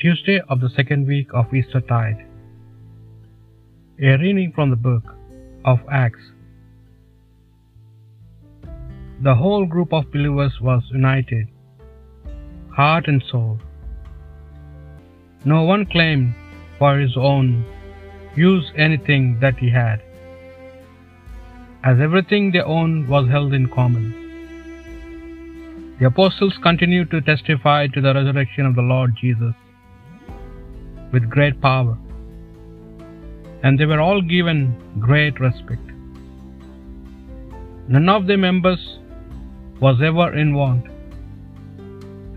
Tuesday of the second week of Eastertide. A reading from the book of Acts. The whole group of believers was united, heart and soul. No one claimed for his own use anything that he had, as everything they owned was held in common. The apostles continued to testify to the resurrection of the Lord Jesus with great power, and they were all given great respect. None of the members was ever in want,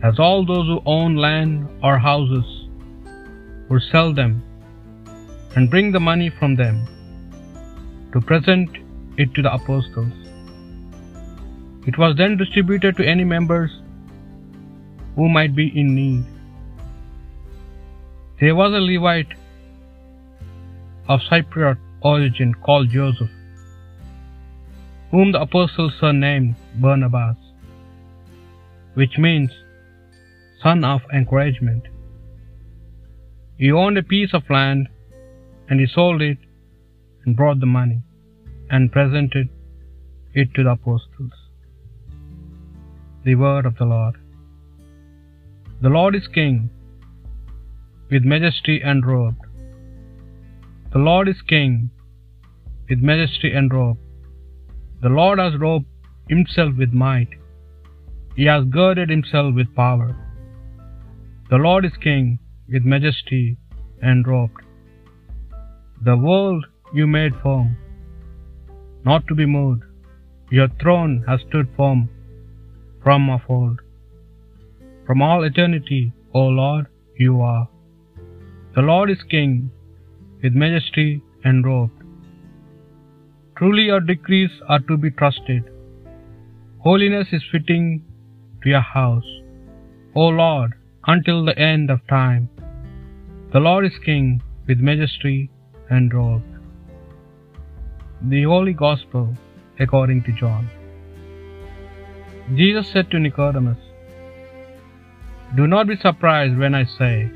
as all those who owned land or houses would sell them and bring the money from them to present it to the apostles. It was then distributed to any members who might be in need. There was a Levite of Cypriot origin called Joseph, whom the apostles surnamed Barnabas, which means son of encouragement. He owned a piece of land and he sold it and brought the money and presented it to the apostles. The word of the Lord. The Lord is King, with majesty enrobed. The Lord is King, with majesty enrobed. The Lord has robed himself with might. He has girded himself with power. The Lord is King, with majesty enrobed. The world you made firm, not to be moved. Your throne has stood firm from of old. From all eternity, O Lord, you are. The Lord is King, with majesty enrobed. Truly your decrees are to be trusted. Holiness is fitting to your house, O Lord, until the end of time. The Lord is King, with majesty enrobed. The Holy Gospel according to John. Jesus said to Nicodemus, Do not be surprised when I say,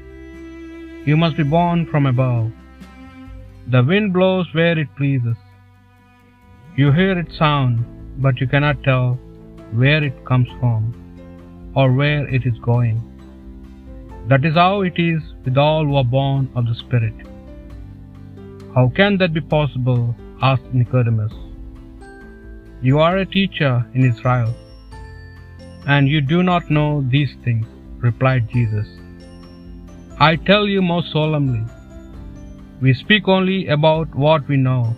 You must be born from above. The wind blows where it pleases. You hear its sound, but you cannot tell where it comes from or where it is going. That is how it is with all who are born of the Spirit. How can that be possible? asked Nicodemus. You are a teacher in Israel, and you do not know these things, replied Jesus. I tell you most solemnly, we speak only about what we know,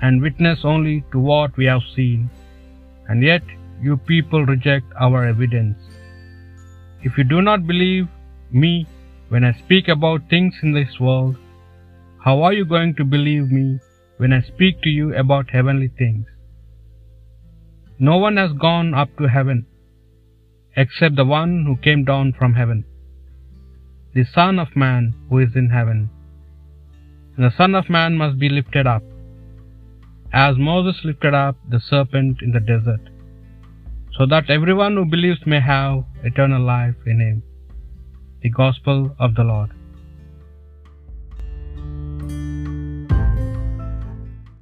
and witness only to what we have seen, and yet you people reject our evidence. If you do not believe me when I speak about things in this world, how are you going to believe me when I speak to you about heavenly things? No one has gone up to heaven except the one who came down from heaven, the Son of Man who is in heaven. And the Son of Man must be lifted up, as Moses lifted up the serpent in the desert, so that everyone who believes may have eternal life in him. The Gospel of the Lord.